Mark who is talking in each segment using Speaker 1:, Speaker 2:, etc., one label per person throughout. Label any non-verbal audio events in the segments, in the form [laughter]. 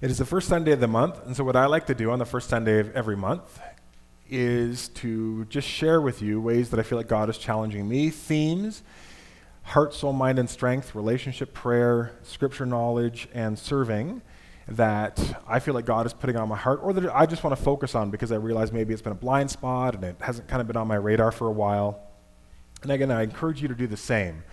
Speaker 1: It is the first Sunday of the month, and so what I like to do on the first Sunday of every month is to just share with you ways that I feel like God is challenging me, themes, heart, soul, mind, and strength, relationship, prayer, scripture knowledge, and serving that I feel like God is putting on my heart, or that I just want to focus on because I realize maybe it's been a blind spot and it hasn't kind of been on my radar for a while. And again, I encourage you to do the same.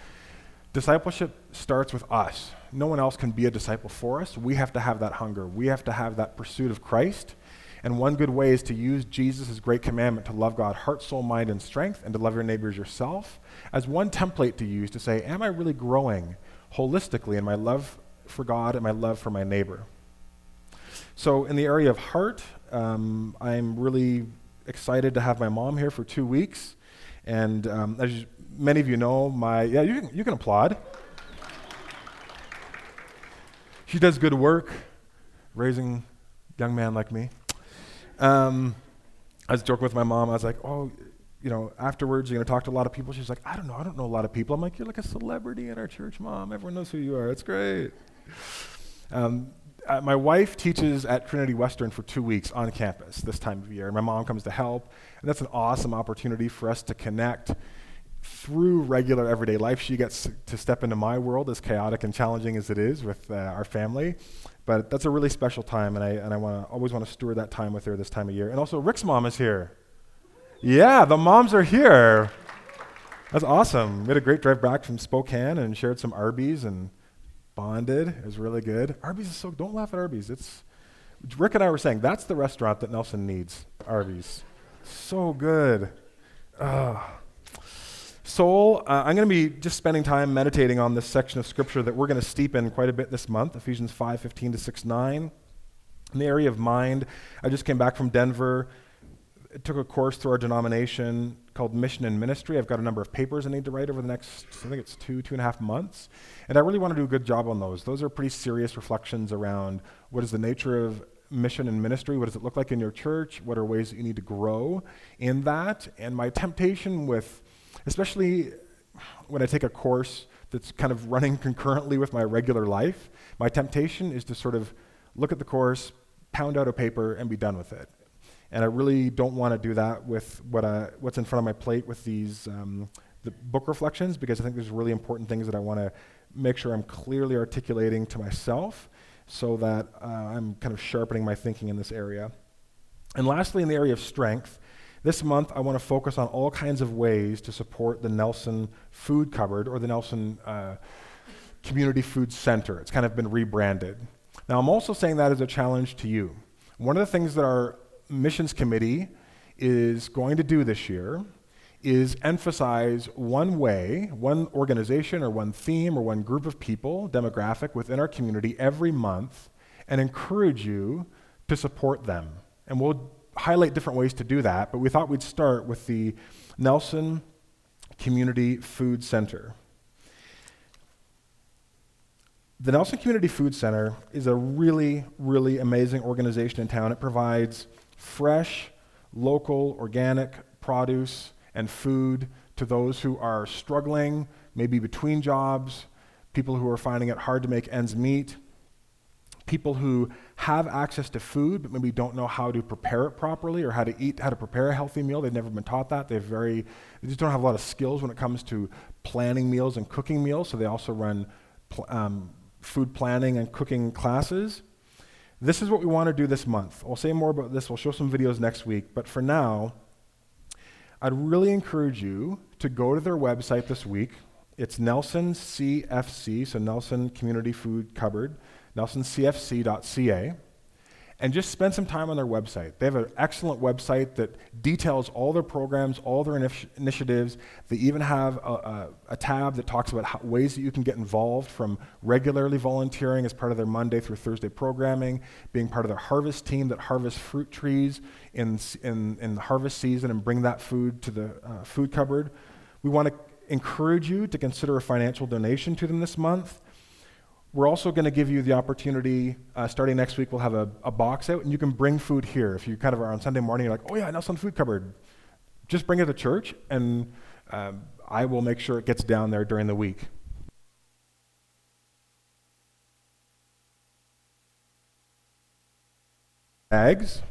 Speaker 1: Discipleship starts with us. No one else can be a disciple for us. We have to have that hunger. We have to have that pursuit of Christ. And one good way is to use Jesus' great commandment to love God, heart, soul, mind, and strength, and to love your neighbors yourself as one template to use to say, Am I really growing holistically in my love for God and my love for my neighbor? So, in the area of heart, um, I'm really excited to have my mom here for two weeks. And um, as many of you know, my, yeah, you can, you can applaud. She does good work raising young man like me. Um, I was joking with my mom. I was like, oh, you know, afterwards you're going to talk to a lot of people. She's like, I don't know. I don't know a lot of people. I'm like, you're like a celebrity in our church, mom. Everyone knows who you are. It's great. Um, uh, my wife teaches at Trinity Western for two weeks on campus this time of year. My mom comes to help, and that's an awesome opportunity for us to connect through regular everyday life. She gets to step into my world, as chaotic and challenging as it is with uh, our family. But that's a really special time, and I, and I wanna, always want to steward that time with her this time of year. And also, Rick's mom is here. Yeah, the moms are here. That's awesome. We had a great drive back from Spokane and shared some Arby's and bonded. It was really good. Arby's is so, don't laugh at Arby's. It's, Rick and I were saying, that's the restaurant that Nelson needs, Arby's. So good. Ugh. Soul, uh, I'm going to be just spending time meditating on this section of Scripture that we're going to steep in quite a bit this month, Ephesians 5 15 to 6 9. In the area of mind, I just came back from Denver. I took a course through our denomination called Mission and Ministry. I've got a number of papers I need to write over the next, I think it's two, two and a half months. And I really want to do a good job on those. Those are pretty serious reflections around what is the nature of mission and ministry? What does it look like in your church? What are ways that you need to grow in that? And my temptation with especially when I take a course that's kind of running [laughs] concurrently with my regular life, my temptation is to sort of look at the course, pound out a paper, and be done with it. And I really don't want to do that with what I, what's in front of my plate with these um, the book reflections because I think there's really important things that I want to make sure I'm clearly articulating to myself so that uh, I'm kind of sharpening my thinking in this area. And lastly, in the area of strength, this month, I want to focus on all kinds of ways to support the Nelson Food Cupboard or the Nelson uh, Community Food Center. It's kind of been rebranded. Now, I'm also saying that as a challenge to you. One of the things that our missions committee is going to do this year is emphasize one way, one organization or one theme or one group of people, demographic within our community every month and encourage you to support them. And we'll highlight different ways to do that, but we thought we'd start with the Nelson Community Food Center. The Nelson Community Food Center is a really, really amazing organization in town. It provides fresh, local, organic produce and food to those who are struggling, maybe between jobs, people who are finding it hard to make ends meet, people who have access to food but maybe don't know how to prepare it properly or how to eat how to prepare a healthy meal. They've never been taught that. They're very they just don't have a lot of skills when it comes to planning meals and cooking meals so they also run pl- um, food planning and cooking classes. This is what we want to do this month. I'll say more about this. We'll show some videos next week but for now i'd really encourage you to go to their website this week. It's nelson cfc so nelson community food cupboard nelsoncfc.ca, and just spend some time on their website. They have an excellent website that details all their programs, all their initiatives. They even have a, a, a tab that talks about how, ways that you can get involved from regularly volunteering as part of their Monday through Thursday programming, being part of their harvest team that harvests fruit trees in, in, in the harvest season and bring that food to the uh, food cupboard. We want to encourage you to consider a financial donation to them this month. We're also going to give you the opportunity, uh, starting next week, we'll have a, a, box out, and you can bring food here. If you kind of are on Sunday morning, you're like, oh yeah, some Food Cupboard. Just bring it to church, and um, I will make sure it gets down there during the week. bags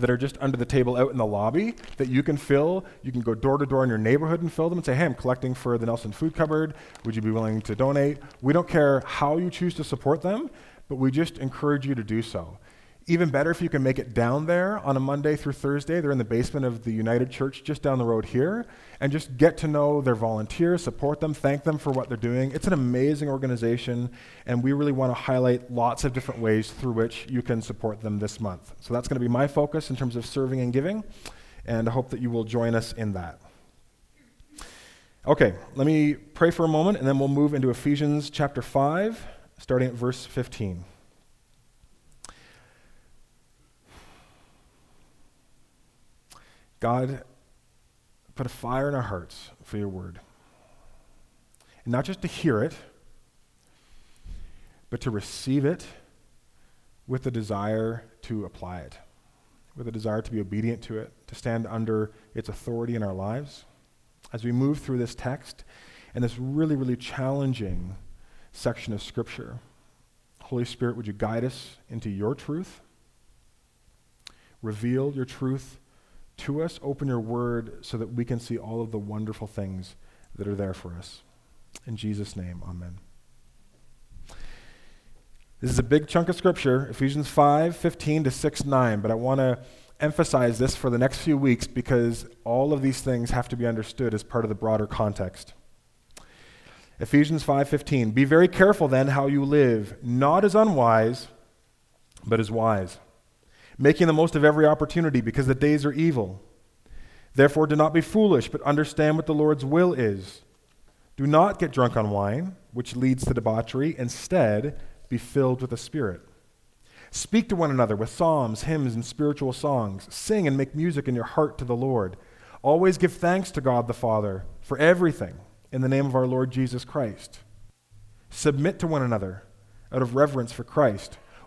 Speaker 1: that are just under the table out in the lobby that you can fill. You can go door to door in your neighborhood and fill them and say, hey, I'm collecting for the Nelson Food Cupboard. Would you be willing to donate? We don't care how you choose to support them, but we just encourage you to do so. Even better if you can make it down there on a Monday through Thursday. They're in the basement of the United Church just down the road here. And just get to know their volunteers, support them, thank them for what they're doing. It's an amazing organization, and we really want to highlight lots of different ways through which you can support them this month. So that's going to be my focus in terms of serving and giving, and I hope that you will join us in that. Okay, let me pray for a moment, and then we'll move into Ephesians chapter 5, starting at verse 15. God, put a fire in our hearts for your word. And not just to hear it, but to receive it with the desire to apply it, with a desire to be obedient to it, to stand under its authority in our lives. As we move through this text and this really, really challenging section of Scripture, Holy Spirit, would you guide us into your truth? Reveal your truth to us. Open your word so that we can see all of the wonderful things that are there for us. In Jesus' name, amen. This is a big chunk of scripture, Ephesians 5 15 to 6 9, but I want to emphasize this for the next few weeks because all of these things have to be understood as part of the broader context. Ephesians 5:15 Be very careful then how you live, not as unwise, but as wise making the most of every opportunity because the days are evil. Therefore, do not be foolish, but understand what the Lord's will is. Do not get drunk on wine, which leads to debauchery. Instead, be filled with the Spirit. Speak to one another with psalms, hymns, and spiritual songs. Sing and make music in your heart to the Lord. Always give thanks to God the Father for everything in the name of our Lord Jesus Christ. Submit to one another out of reverence for Christ.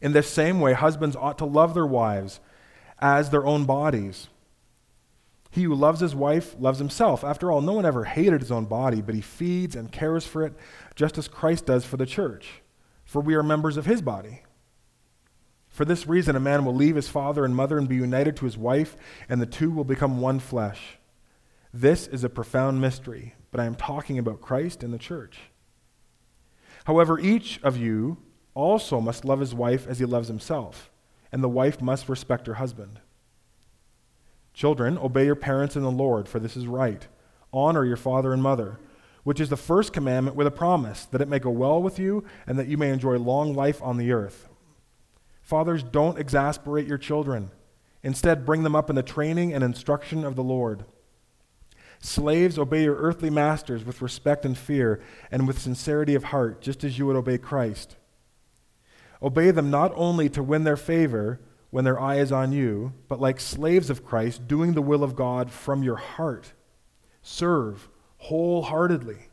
Speaker 1: In the same way, husbands ought to love their wives as their own bodies. He who loves his wife loves himself. After all, no one ever hated his own body, but he feeds and cares for it just as Christ does for the church, for we are members of his body. For this reason, a man will leave his father and mother and be united to his wife, and the two will become one flesh. This is a profound mystery, but I am talking about Christ and the church. However, each of you also must love his wife as he loves himself, and the wife must respect her husband. Children, obey your parents in the Lord, for this is right. Honor your father and mother, which is the first commandment with a promise, that it may go well with you and that you may enjoy long life on the earth. Fathers, don't exasperate your children. Instead, bring them up in the training and instruction of the Lord. Slaves, obey your earthly masters with respect and fear, and with sincerity of heart, just as you would obey Christ. Obey them not only to win their favor when their eye is on you, but like slaves of Christ, doing the will of God from your heart. Serve wholeheartedly,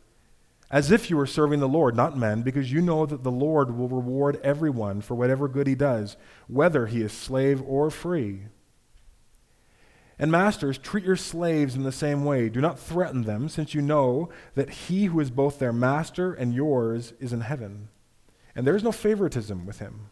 Speaker 1: as if you were serving the Lord, not men, because you know that the Lord will reward everyone for whatever good he does, whether he is slave or free. And masters, treat your slaves in the same way. Do not threaten them, since you know that he who is both their master and yours is in heaven and there's no favoritism with him.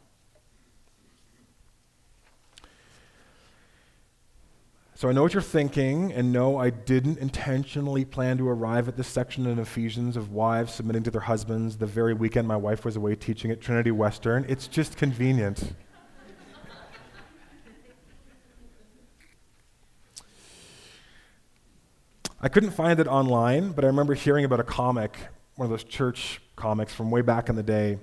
Speaker 1: So I know what you're thinking, and no, I didn't intentionally plan to arrive at this section in Ephesians of wives submitting to their husbands the very weekend my wife was away teaching at Trinity Western. It's just convenient. I couldn't find it online, but I remember hearing about a comic, one of those church comics from way back in the day,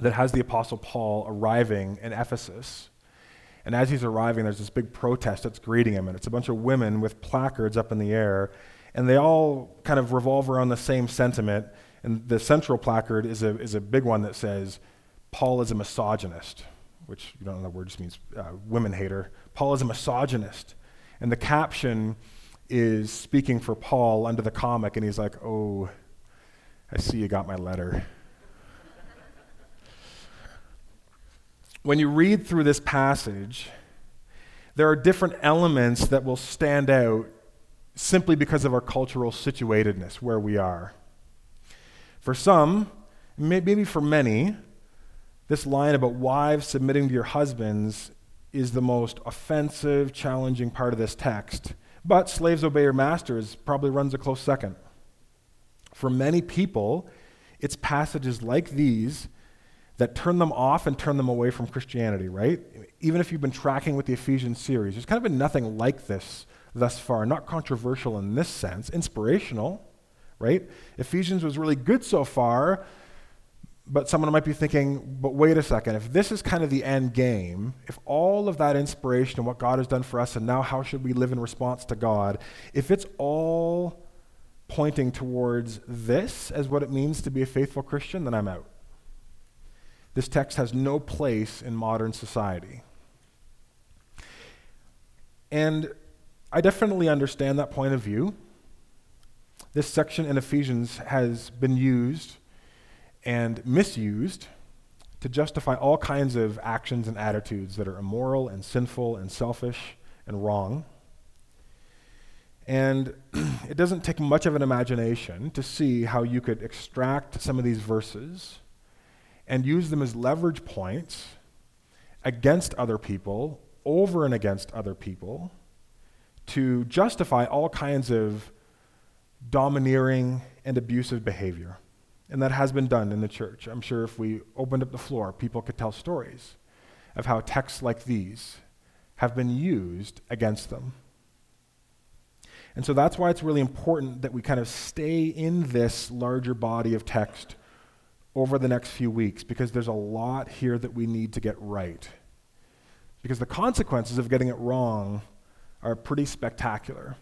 Speaker 1: that has the Apostle Paul arriving in Ephesus. And as he's arriving, there's this big protest that's greeting him, and it's a bunch of women with placards up in the air, and they all kind of revolve around the same sentiment. And the central placard is a, is a big one that says, Paul is a misogynist. which you don't know the word just means uh, women hater. Paul is a misogynist. And the caption is speaking for Paul under the comic, and he's like, Oh, I see you got my letter. When you read through this passage, there are different elements that will stand out simply because of our cultural situatedness, where we are. For some, maybe for many, this line about wives submitting to your husbands is the most offensive, challenging part of this text. But slaves obey your masters probably runs a close second. For many people, it's passages like these that turn them off and turn them away from Christianity, right? Even if you've been tracking with the Ephesians series, there's kind of been nothing like this thus far. Not controversial in this sense, inspirational, right? Ephesians was really good so far, but someone might be thinking, but wait a second, if this is kind of the end game, if all of that inspiration and what God has done for us, and now how should we live in response to God, if it's all pointing towards this as what it means to be a faithful Christian, then I'm out. This text has no place in modern society. And I definitely understand that point of view. This section in Ephesians has been used and misused to justify all kinds of actions and attitudes that are immoral and sinful and selfish and wrong. And [clears throat] it doesn't take much of an imagination to see how you could extract some of these verses and use them as leverage points against other people, over and against other people, to justify all kinds of domineering and abusive behavior. And that has been done in the church. I'm sure if we opened up the floor, people could tell stories of how texts like these have been used against them. And so that's why it's really important that we kind of stay in this larger body of text over the next few weeks because there's a lot here that we need to get right. Because the consequences of getting it wrong are pretty spectacular.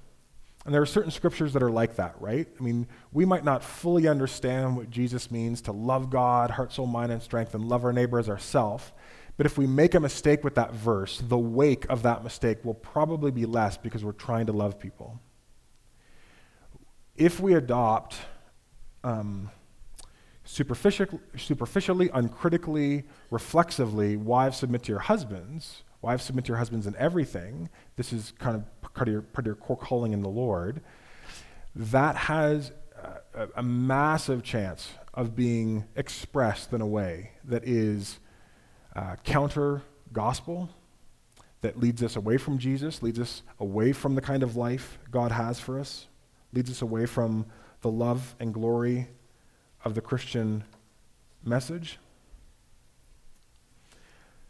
Speaker 1: And there are certain scriptures that are like that, right? I mean, we might not fully understand what Jesus means to love God, heart, soul, mind, and strength, and love our neighbor as ourself. But if we make a mistake with that verse, the wake of that mistake will probably be less because we're trying to love people. If we adopt um, superficial, superficially, uncritically, reflexively, wives submit to your husbands, wives submit to your husbands in everything, this is kind of part of your, part of your core calling in the Lord, that has a, a massive chance of being expressed in a way that is uh, counter gospel, that leads us away from Jesus, leads us away from the kind of life God has for us, leads us away from the love and glory of the Christian message.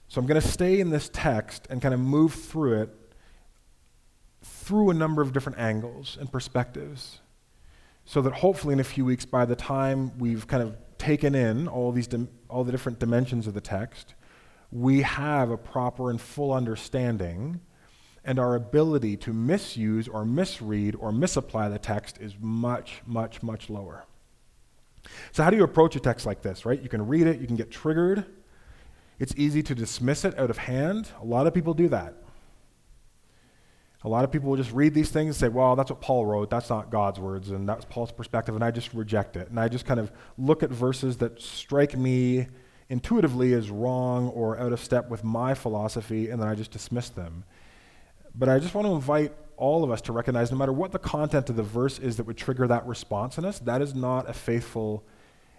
Speaker 1: So I'm going to stay in this text and kind of move through it through a number of different angles and perspectives so that hopefully in a few weeks by the time we've kind of taken in all these dim- all the different dimensions of the text we have a proper and full understanding and our ability to misuse or misread or misapply the text is much much much lower so how do you approach a text like this right you can read it you can get triggered it's easy to dismiss it out of hand a lot of people do that a lot of people will just read these things and say, well, that's what Paul wrote. That's not God's words, and that's Paul's perspective, and I just reject it. And I just kind of look at verses that strike me intuitively as wrong or out of step with my philosophy, and then I just dismiss them. But I just want to invite all of us to recognize no matter what the content of the verse is that would trigger that response in us, that is not a faithful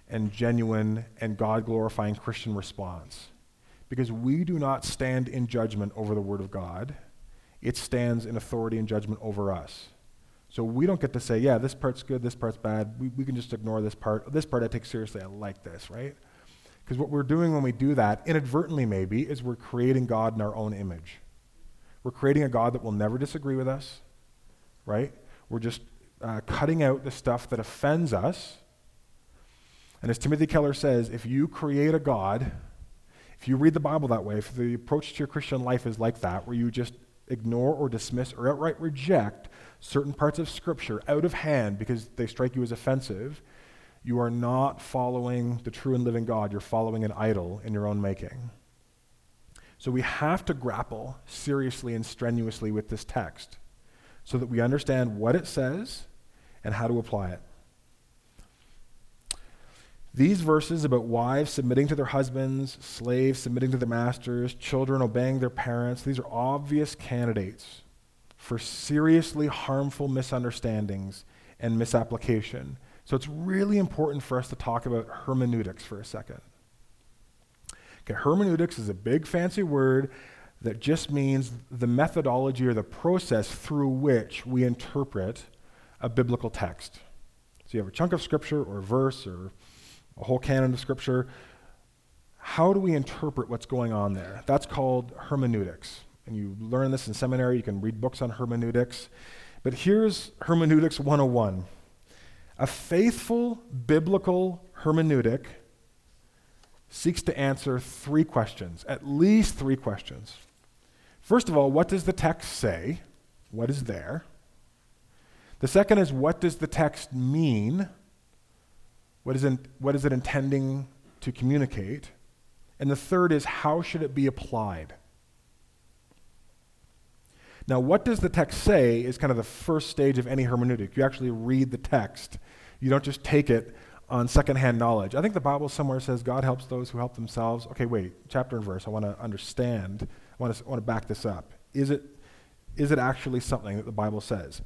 Speaker 1: and genuine and God glorifying Christian response. Because we do not stand in judgment over the Word of God it stands in authority and judgment over us. So we don't get to say, yeah, this part's good, this part's bad. We, we can just ignore this part. This part I take seriously. I like this, right? Because what we're doing when we do that, inadvertently maybe, is we're creating God in our own image. We're creating a God that will never disagree with us, right? We're just uh, cutting out the stuff that offends us. And as Timothy Keller says, if you create a God, if you read the Bible that way, if the approach to your Christian life is like that, where you just ignore or dismiss or outright reject certain parts of Scripture out of hand because they strike you as offensive, you are not following the true and living God. You're following an idol in your own making. So we have to grapple seriously and strenuously with this text so that we understand what it says and how to apply it. These verses about wives submitting to their husbands, slaves submitting to their masters, children obeying their parents, these are obvious candidates for seriously harmful misunderstandings and misapplication. So it's really important for us to talk about hermeneutics for a second. Okay, hermeneutics is a big fancy word that just means the methodology or the process through which we interpret a biblical text. So you have a chunk of scripture or a verse or a whole canon of scripture. How do we interpret what's going on there? That's called hermeneutics. And you learn this in seminary, you can read books on hermeneutics. But here's hermeneutics 101. A faithful biblical hermeneutic seeks to answer three questions, at least three questions. First of all, what does the text say? What is there? The second is, what does the text mean? What is, in, what is it intending to communicate? And the third is, how should it be applied? Now, what does the text say is kind of the first stage of any hermeneutic. You actually read the text, you don't just take it on secondhand knowledge. I think the Bible somewhere says God helps those who help themselves. Okay, wait, chapter and verse. I want to understand. I want to, want to back this up. Is it, is it actually something that the Bible says?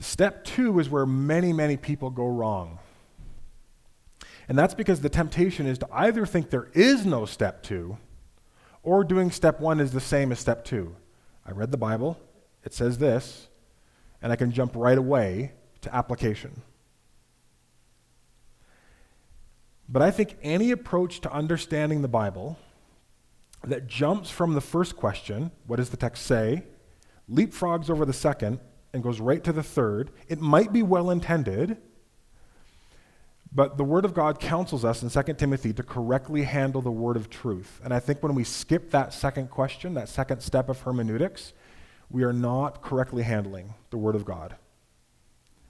Speaker 1: Step two is where many, many people go wrong. And that's because the temptation is to either think there is no step two, or doing step one is the same as step two. I read the Bible, it says this, and I can jump right away to application. But I think any approach to understanding the Bible that jumps from the first question, what does the text say, leapfrogs over the second, and goes right to the third, it might be well intended, but the Word of God counsels us in 2 Timothy to correctly handle the Word of truth. And I think when we skip that second question, that second step of hermeneutics, we are not correctly handling the Word of God.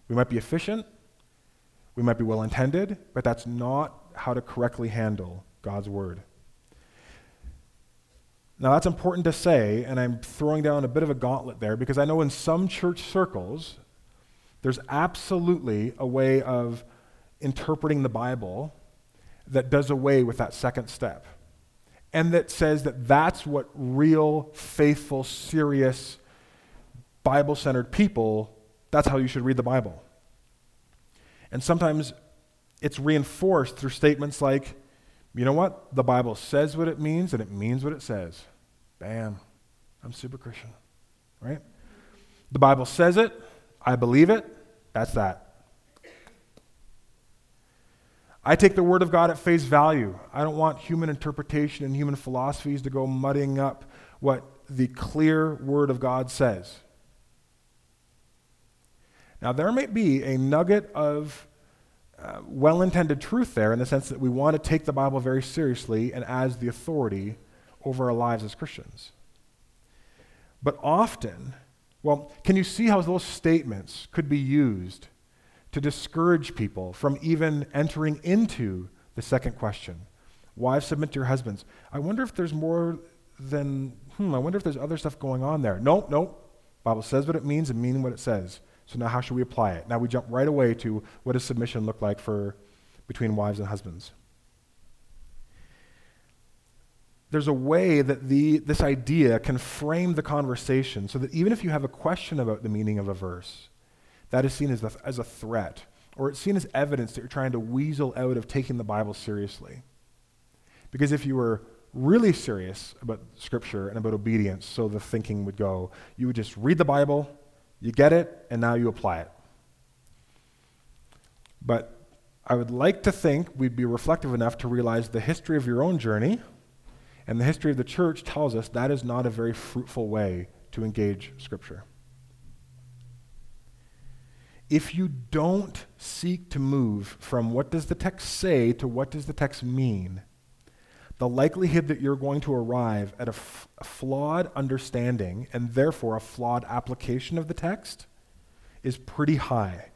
Speaker 1: We might be efficient, we might be well intended, but that's not how to correctly handle God's word. Now, that's important to say, and I'm throwing down a bit of a gauntlet there because I know in some church circles, there's absolutely a way of interpreting the Bible that does away with that second step and that says that that's what real, faithful, serious, Bible centered people, that's how you should read the Bible. And sometimes it's reinforced through statements like, you know what? The Bible says what it means and it means what it says. Bam. I'm super Christian, right? The Bible says it. I believe it. That's that. I take the Word of God at face value. I don't want human interpretation and human philosophies to go muddying up what the clear Word of God says. Now, there may be a nugget of uh, well intended truth there in the sense that we want to take the Bible very seriously and as the authority over our lives as Christians. But often, well, can you see how those statements could be used to discourage people from even entering into the second question? Wives, submit to your husbands. I wonder if there's more than, hmm, I wonder if there's other stuff going on there. Nope, nope. Bible says what it means and means what it says. So now how should we apply it? Now we jump right away to what does submission look like for between wives and husbands? There's a way that the, this idea can frame the conversation so that even if you have a question about the meaning of a verse, that is seen as, the, as a threat, or it's seen as evidence that you're trying to weasel out of taking the Bible seriously. Because if you were really serious about Scripture and about obedience, so the thinking would go, you would just read the Bible, you get it, and now you apply it. But I would like to think we'd be reflective enough to realize the history of your own journey and the history of the church tells us that is not a very fruitful way to engage Scripture. If you don't seek to move from what does the text say to what does the text mean, the likelihood that you're going to arrive at a, f- a flawed understanding and therefore a flawed application of the text is pretty high.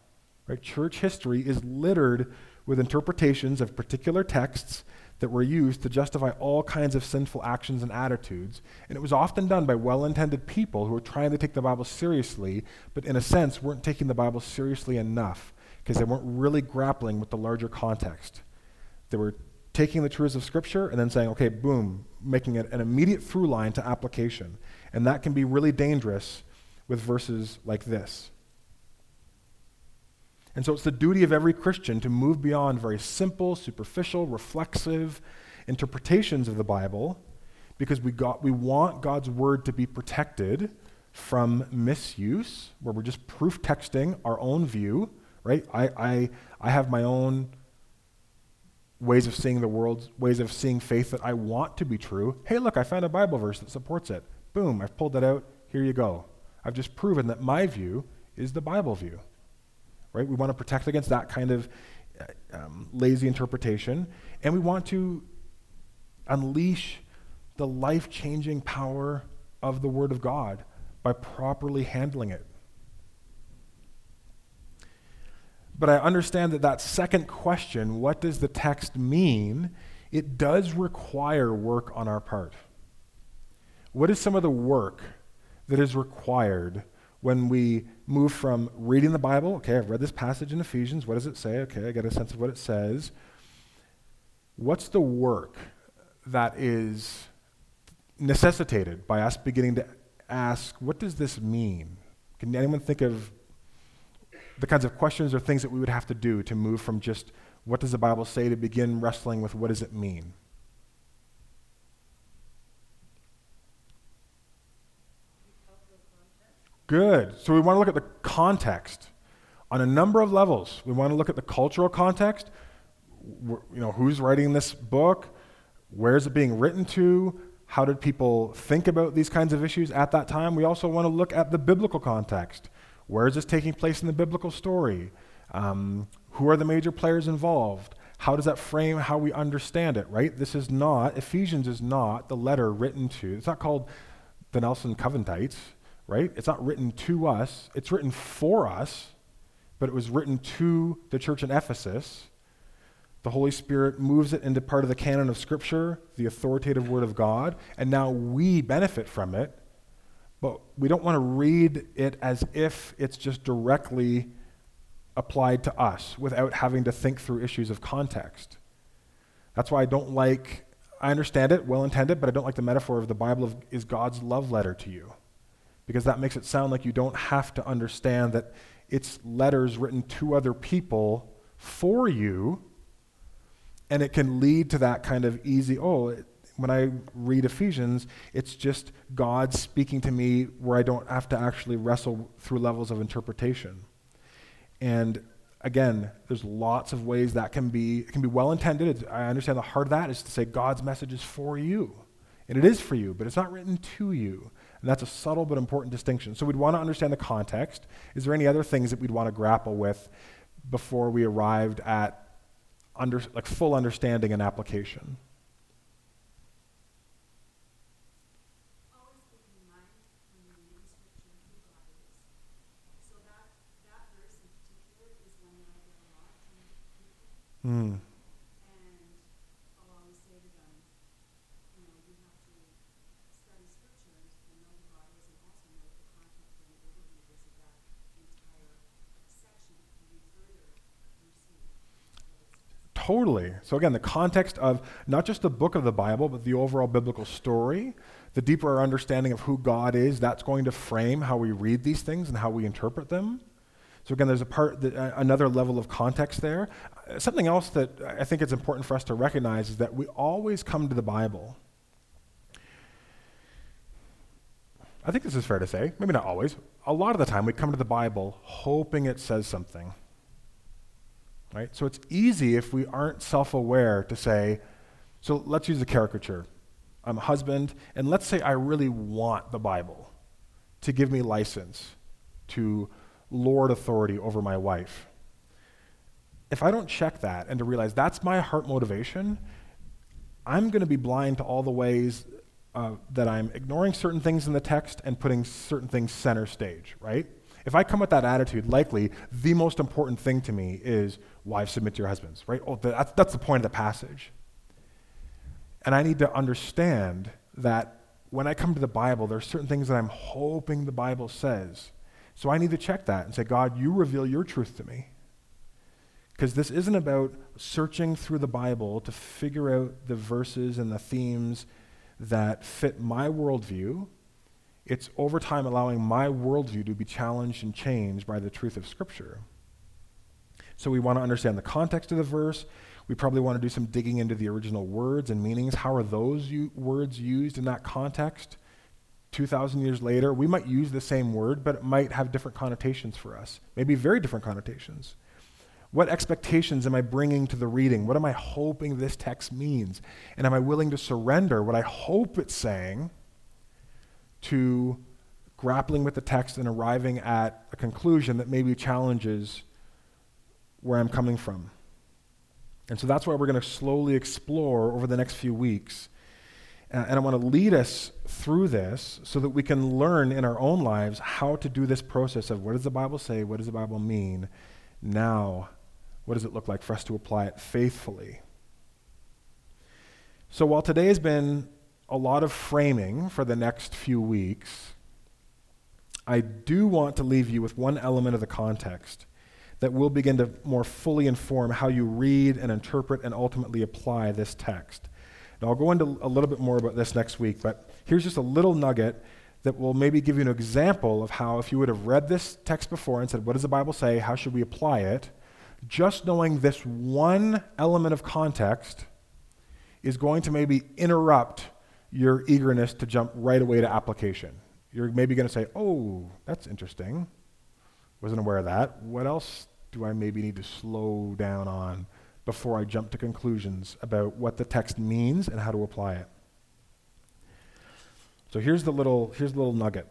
Speaker 1: Right? Church history is littered with interpretations of particular texts that were used to justify all kinds of sinful actions and attitudes. And it was often done by well intended people who were trying to take the Bible seriously, but in a sense weren't taking the Bible seriously enough because they weren't really grappling with the larger context. They were taking the truths of Scripture and then saying, okay, boom, making it an immediate through line to application. And that can be really dangerous with verses like this. And so it's the duty of every Christian to move beyond very simple, superficial, reflexive interpretations of the Bible because we, got, we want God's word to be protected from misuse, where we're just proof texting our own view, right? I, I, I have my own ways of seeing the world, ways of seeing faith that I want to be true. Hey, look, I found a Bible verse that supports it. Boom, I've pulled that out. Here you go. I've just proven that my view is the Bible view right? We want to protect against that kind of uh, um, lazy interpretation, and we want to unleash the life changing power of the Word of God by properly handling it. But I understand that that second question, what does the text mean? It does require work on our part. What is some of the work that is required when we move from reading the Bible, okay, I've read this passage in Ephesians, what does it say? Okay, I get a sense of what it says. What's the work that is necessitated by us beginning to ask, what does this mean? Can anyone think of the kinds of questions or things that we would have to do to move from just what does the Bible say to begin wrestling with what does it mean? Good. So we want to look at the context on a number of levels. We want to look at the cultural context. You know, who's writing this book? Where is it being written to? How did people think about these kinds of issues at that time? We also want to look at the biblical context. Where is this taking place in the biblical story? Um, who are the major players involved? How does that frame how we understand it, right? This is not, Ephesians is not the letter written to, it's not called the Nelson Coventites right? It's not written to us, it's written for us, but it was written to the church in Ephesus. The Holy Spirit moves it into part of the canon of Scripture, the authoritative Word of God, and now we benefit from it, but we don't want to read it as if it's just directly applied to us without having to think through issues of context. That's why I don't like, I understand it, well intended, but I don't like the metaphor of the Bible of, is God's love letter to you because that makes it sound like you don't have to understand that it's letters written to other people for you, and it can lead to that kind of easy, oh, when I read Ephesians, it's just God speaking to me where I don't have to actually wrestle through levels of interpretation. And again, there's lots of ways that can be can be well intended. I understand the heart of that is to say God's message is for you. And it is for you, but it's not written to you. And that's a subtle but important distinction. So we'd want to understand the context. Is there any other things that we'd want to grapple with before we arrived at under, like full understanding and application? So, again, the context of not just the book of the Bible, but the overall biblical story, the deeper our understanding of who God is, that's going to frame how we read these things and how we interpret them. So, again, there's a part, that, uh, another level of context there. Uh, something else that I think it's important for us to recognize is that we always come to the Bible. I think this is fair to say, maybe not always. A lot of the time, we come to the Bible hoping it says something Right? So it's easy if we aren't self aware to say, so let's use a caricature. I'm a husband, and let's say I really want the Bible to give me license to lord authority over my wife. If I don't check that and to realize that's my heart motivation, I'm going to be blind to all the ways uh, that I'm ignoring certain things in the text and putting certain things center stage, right? If I come with that attitude, likely the most important thing to me is wives submit to your husbands, right? Oh, that's, that's the point of the passage. And I need to understand that when I come to the Bible, there are certain things that I'm hoping the Bible says. So I need to check that and say, God, you reveal your truth to me. Because this isn't about searching through the Bible to figure out the verses and the themes that fit my worldview. It's over time allowing my worldview to be challenged and changed by the truth of Scripture. So we want to understand the context of the verse. We probably want to do some digging into the original words and meanings. How are those u- words used in that context? 2,000 years later, we might use the same word, but it might have different connotations for us, maybe very different connotations. What expectations am I bringing to the reading? What am I hoping this text means? And am I willing to surrender what I hope it's saying to grappling with the text and arriving at a conclusion that maybe challenges where I'm coming from? And so that's why we're going to slowly explore over the next few weeks. And I want to lead us through this so that we can learn in our own lives how to do this process of what does the Bible say? What does the Bible mean? Now, what does it look like for us to apply it faithfully? So while today has been a lot of framing for the next few weeks, I do want to leave you with one element of the context that will begin to more fully inform how you read and interpret and ultimately apply this text. And I'll go into a little bit more about this next week, but here's just a little nugget that will maybe give you an example of how, if you would have read this text before and said, What does the Bible say? How should we apply it? Just knowing this one element of context is going to maybe interrupt your eagerness to jump right away to application. You're maybe going to say, Oh, that's interesting. Wasn't aware of that. What else do I maybe need to slow down on before I jump to conclusions about what the text means and how to apply it? So here's the little, here's the little nugget.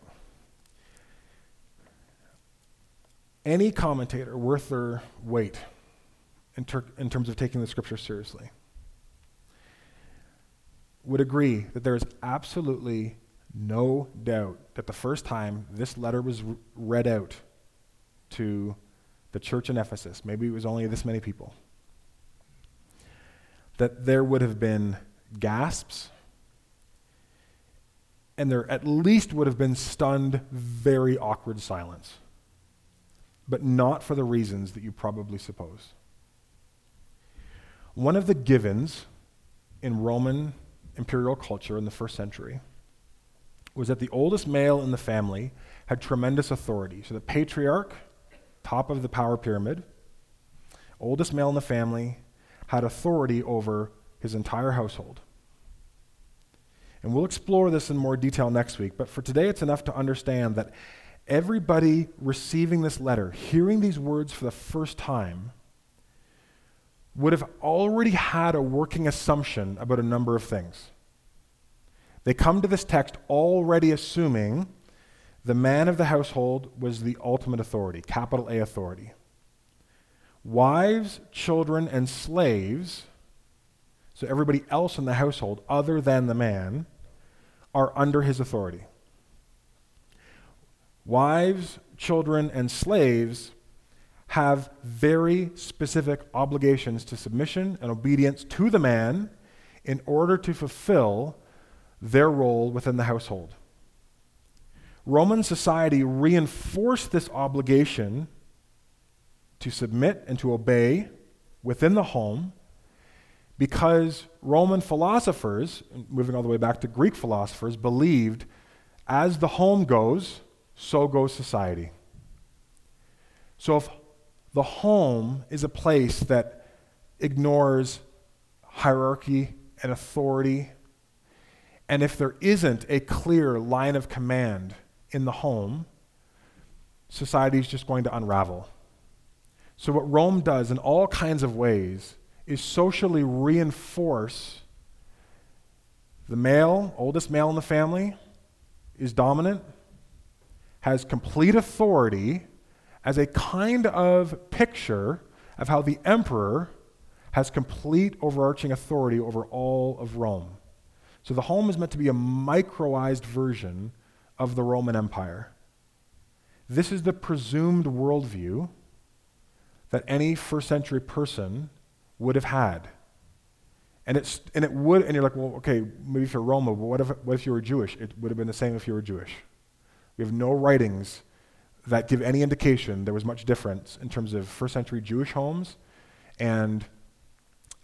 Speaker 1: Any commentator worth their weight in, ter- in terms of taking the scripture seriously would agree that there is absolutely no doubt that the first time this letter was read out to the church in Ephesus, maybe it was only this many people, that there would have been gasps, and there at least would have been stunned, very awkward silence. But not for the reasons that you probably suppose. One of the givens in Roman imperial culture in the first century was that the oldest male in the family had tremendous authority. So the patriarch top of the power pyramid, oldest male in the family, had authority over his entire household. And we'll explore this in more detail next week, but for today it's enough to understand that everybody receiving this letter, hearing these words for the first time, would have already had a working assumption about a number of things. They come to this text already assuming the man of the household was the ultimate authority, capital A authority. Wives, children, and slaves, so everybody else in the household other than the man, are under his authority. Wives, children, and slaves have very specific obligations to submission and obedience to the man in order to fulfill their role within the household. Roman society reinforced this obligation to submit and to obey within the home because Roman philosophers, moving all the way back to Greek philosophers, believed as the home goes, so goes society. So if the home is a place that ignores hierarchy and authority, and if there isn't a clear line of command in the home, society is just going to unravel. So, what Rome does in all kinds of ways is socially reinforce the male, oldest male in the family, is dominant, has complete authority as a kind of picture of how the emperor has complete overarching authority over all of Rome. So the home is meant to be a microized version of the Roman Empire. This is the presumed worldview that any first century person would have had. And, it's, and it would, and you're like, well, okay, maybe if you're Roma, but what if, what if you were Jewish? It would have been the same if you were Jewish. We have no writings that give any indication there was much difference in terms of first century Jewish homes and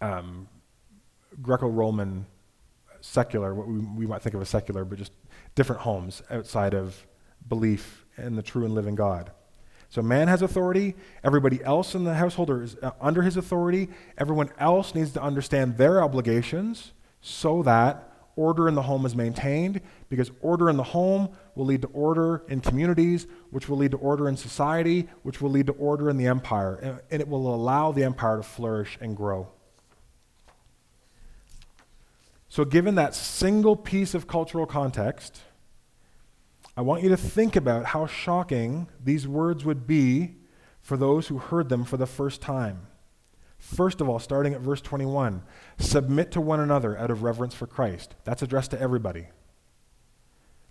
Speaker 1: um, Greco Roman secular, what we, we might think of as secular, but just different homes outside of belief in the true and living God. So man has authority. Everybody else in the household is uh, under his authority. Everyone else needs to understand their obligations so that order in the home is maintained because order in the home will lead to order in communities, which will lead to order in society, which will lead to order in the empire, and, it will allow the empire to flourish and grow. So, given that single piece of cultural context, I want you to think about how shocking these words would be for those who heard them for the first time. First of all, starting at verse 21, submit to one another out of reverence for Christ. That's addressed to everybody.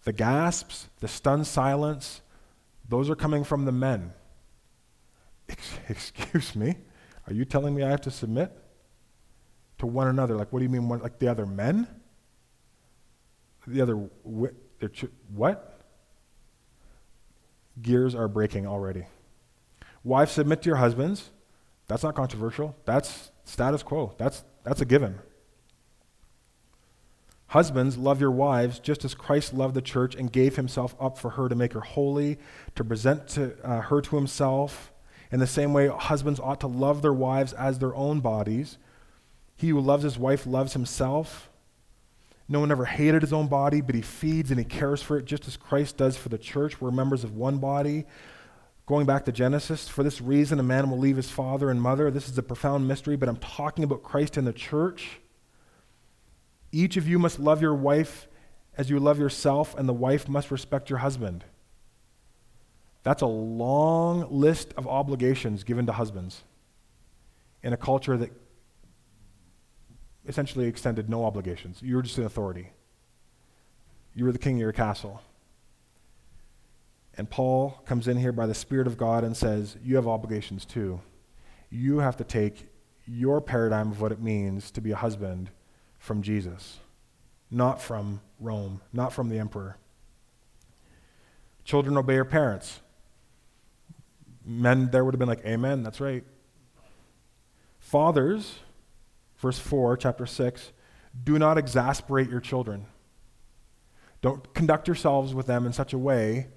Speaker 1: The gasps, the stunned silence, those are coming from the men. [laughs] Excuse me? Are you telling me I have to submit? to one another. Like, what do you mean, one, like the other men? The other, what? Gears are breaking already. Wives, submit to your husbands. That's not controversial. That's status quo. That's, that's a given. Husbands, love your wives just as Christ loved the church and gave himself up for her to make her holy, to present to, uh, her to himself. In the same way, husbands ought to love their wives as their own bodies. He who loves his wife loves himself. No one ever hated his own body, but he feeds and he cares for it just as Christ does for the church. We're members of one body. Going back to Genesis, for this reason, a man will leave his father and mother. This is a profound mystery, but I'm talking about Christ and the church. Each of you must love your wife as you love yourself, and the wife must respect your husband. That's a long list of obligations given to husbands in a culture that essentially extended no obligations. You were just an authority. You were the king of your castle. And Paul comes in here by the Spirit of God and says, You have obligations too. You have to take your paradigm of what it means to be a husband from Jesus, not from Rome, not from the emperor. Children obey your parents. Men there would have been like, Amen, that's right. Fathers, verse 4, chapter 6 do not exasperate your children. Don't conduct yourselves with them in such a way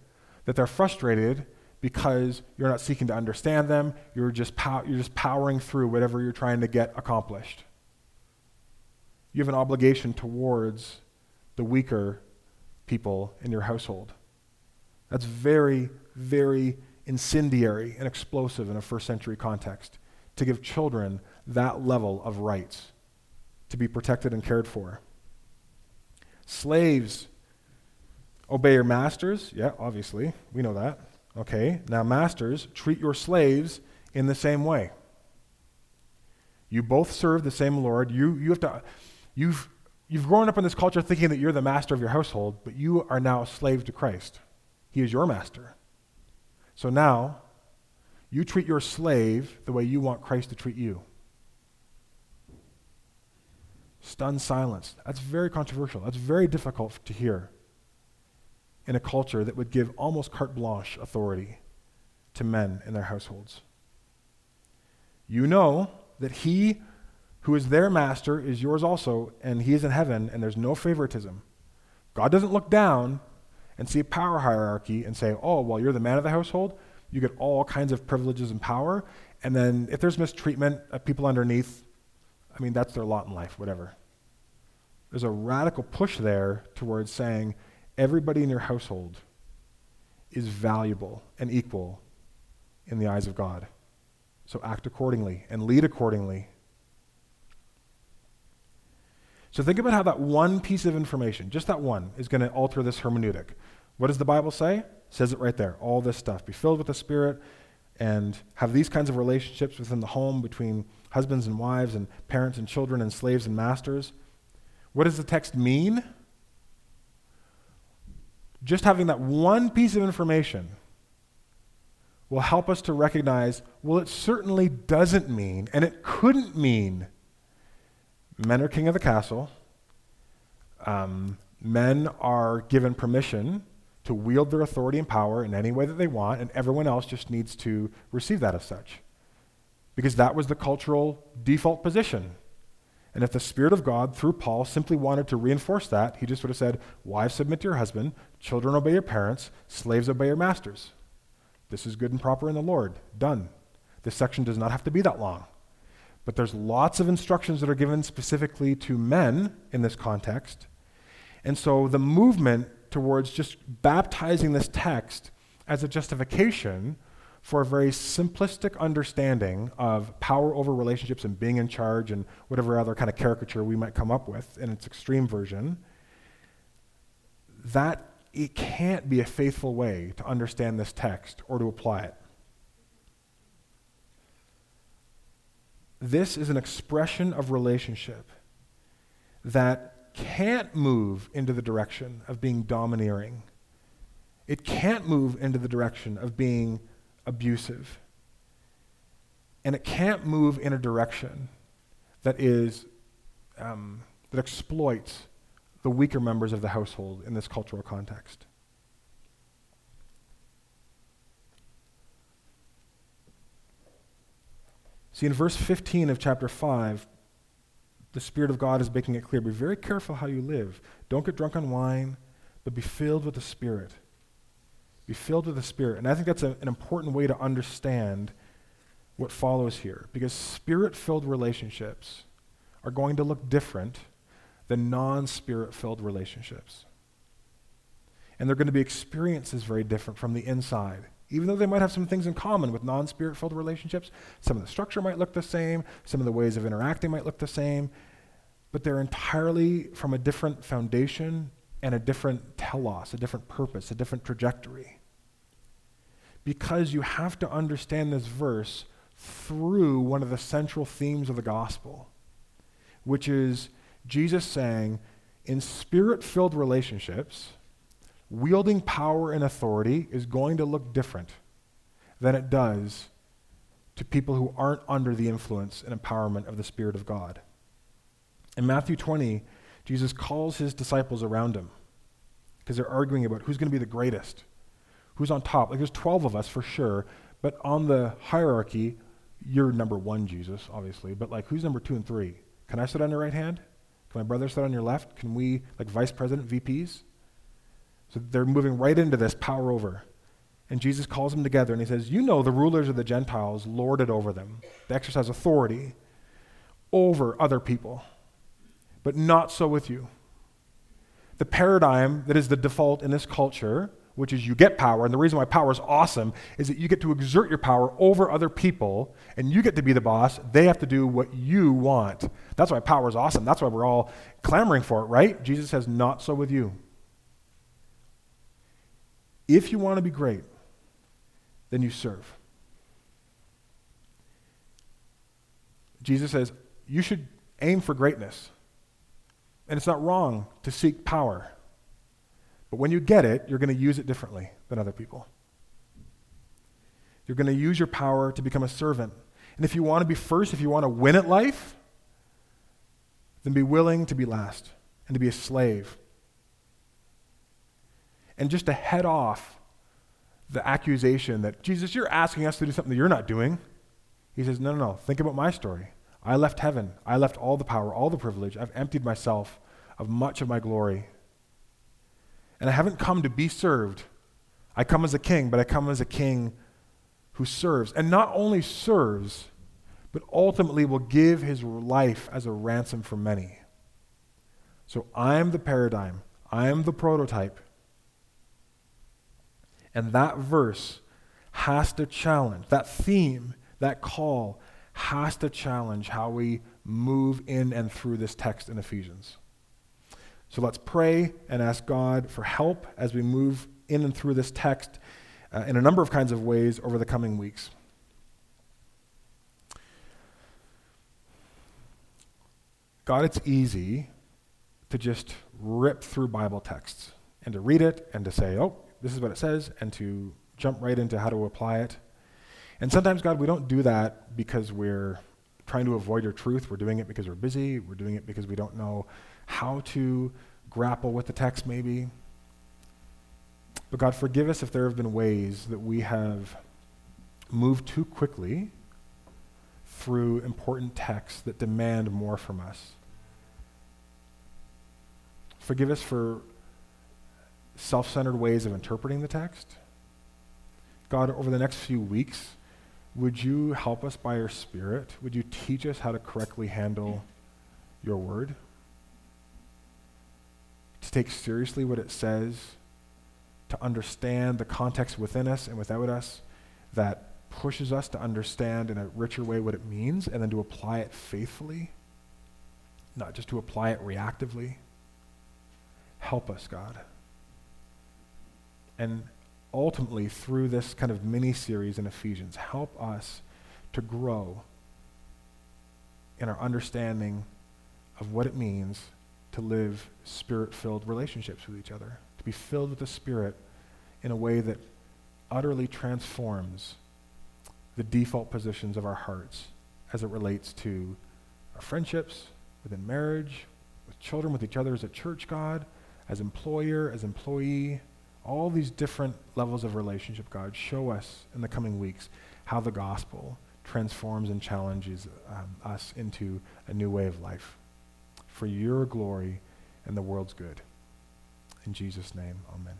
Speaker 1: that they're frustrated because you're not seeking to understand them. You're just, pow- you're just powering through whatever you're trying to get accomplished. You have an obligation towards the weaker people in your household. That's very, very incendiary and explosive in a first century context to give children that level of rights to be protected and cared for. Slaves, obey your masters. Yeah, obviously. We know that. Okay. Now, masters, treat your slaves in the same way. You both serve the same Lord. You, you have to, you've, you've grown up in this culture thinking that you're the master of your household, but you are now a slave to Christ. He is your master. So now, you treat your slave the way you want Christ to treat you. Stunned silence. That's very controversial. That's very difficult to hear in a culture that would give almost carte blanche authority to men in their households. You know that he who is their master is yours also, and he is in heaven, and there's no favoritism. God doesn't look down and see a power hierarchy and say, oh, well, you're the man of the household, you get all kinds of privileges and power. And then if there's mistreatment of people underneath, I mean, that's their lot in life, whatever. There's a radical push there towards saying everybody in your household is valuable and equal in the eyes of God. So act accordingly and lead accordingly. So think about how that one piece of information, just that one, is going to alter this hermeneutic. What does the Bible say? says it right there. All this stuff. Be filled with the Spirit and have these kinds of relationships within the home between husbands and wives and parents and children and slaves and masters. What does the text mean? Just having that one piece of information will help us to recognize well, it certainly doesn't mean, and it couldn't mean men are king of the castle. Um, men are given permission to wield their authority and power in any way that they want, and everyone else just needs to receive that as such. Because that was the cultural default position. And if the Spirit of God, through Paul, simply wanted to reinforce that, he just would have said, Wives, submit to your husband, children, obey your parents, slaves, obey your masters. This is good and proper in the Lord. Done. This section does not have to be that long. But there's lots of instructions that are given specifically to men in this context. And so the movement towards just baptizing this text as a justification for a very simplistic understanding of power over relationships and being in charge and whatever other kind of caricature we might come up with in its extreme version, that it can't be a faithful way to understand this text or to apply it. This is an expression of relationship that can't move into the direction of being domineering. It can't move into the direction of being abusive. And it can't move in a direction that is um, that exploits the weaker members of the household in this cultural context. See, in verse 15 of chapter 5, the Spirit of God is making it clear be very careful how you live. Don't get drunk on wine, but be filled with the Spirit. Be filled with the Spirit. And I think that's a, an important way to understand what follows here, because spirit filled relationships are going to look different than non spirit filled relationships. And they're going to be experiences very different from the inside. Even though they might have some things in common with non spirit filled relationships, some of the structure might look the same, some of the ways of interacting might look the same, but they're entirely from a different foundation and a different telos, a different purpose, a different trajectory. Because you have to understand this verse through one of the central themes of the gospel, which is Jesus saying, in spirit filled relationships, wielding power and authority is going to look different than it does to people who aren't under the influence and empowerment of the Spirit of God. In Matthew 20, Jesus calls his disciples around him because they're arguing about who's going to be the greatest, who's on top. Like there's 12 of us for sure, but on the hierarchy, you're number one, Jesus, obviously, but like who's number two and three? Can I sit on your right hand? Can my brother sit on your left? Can we, like vice president, VPs? So they're moving right into this power over. And Jesus calls them together and he says, You know, the rulers of the Gentiles lord it over them. They exercise authority over other people, but not so with you. The paradigm that is the default in this culture, which is you get power, and the reason why power is awesome is that you get to exert your power over other people, and you get to be the boss. They have to do what you want. That's why power is awesome. That's why we're all clamoring for it, right? Jesus says, Not so with you. If you want to be great, then you serve. Jesus says you should aim for greatness. And it's not wrong to seek power. But when you get it, you're going to use it differently than other people. You're going to use your power to become a servant. And if you want to be first, if you want to win at life, then be willing to be last and to be a slave and just to head off the accusation that, Jesus, you're asking us to do something that you're not doing. He says, No, no, no. Think about my story. I left heaven. I left all the power, all the privilege. I've emptied myself of much of my glory. And I haven't come to be served. I come as a king, but I come as a king who serves. And not only serves, but ultimately will give his life as a ransom for many. So I'm the paradigm, I'm the prototype. And that verse has to challenge, that theme, that call has to challenge how we move in and through this text in Ephesians. So let's pray and ask God for help as we move in and through this text uh, in a number of kinds of ways over the coming weeks. God, it's easy to just rip through Bible texts and to read it and to say, oh, this is what it says, and to jump right into how to apply it. And sometimes, God, we don't do that because we're trying to avoid your truth. We're doing it because we're busy. We're doing it because we don't know how to grapple with the text, maybe. But God, forgive us if there have been ways that we have moved too quickly through important texts that demand more from us. Forgive us for self centered ways of interpreting the text. God, over the next few weeks, would you help us by your Spirit? Would you teach us how to correctly handle your word? Take seriously what it says, to understand the context within us and without us that pushes us to understand in a richer way what it means and then to apply it faithfully, not just to apply it reactively. Help us, God. And ultimately, through this kind of mini series in Ephesians, help us to grow in our understanding of what it means to live spirit filled relationships with each other, to be filled with the Spirit in a way that utterly transforms the default positions of our hearts as it relates to our friendships, within marriage, with children, with each other as a church, God, as employer, as employee, all these different levels of relationship, God, show us in the coming weeks how the gospel transforms and challenges um, us into a new way of life for your glory and the world's good. In Jesus' name, amen.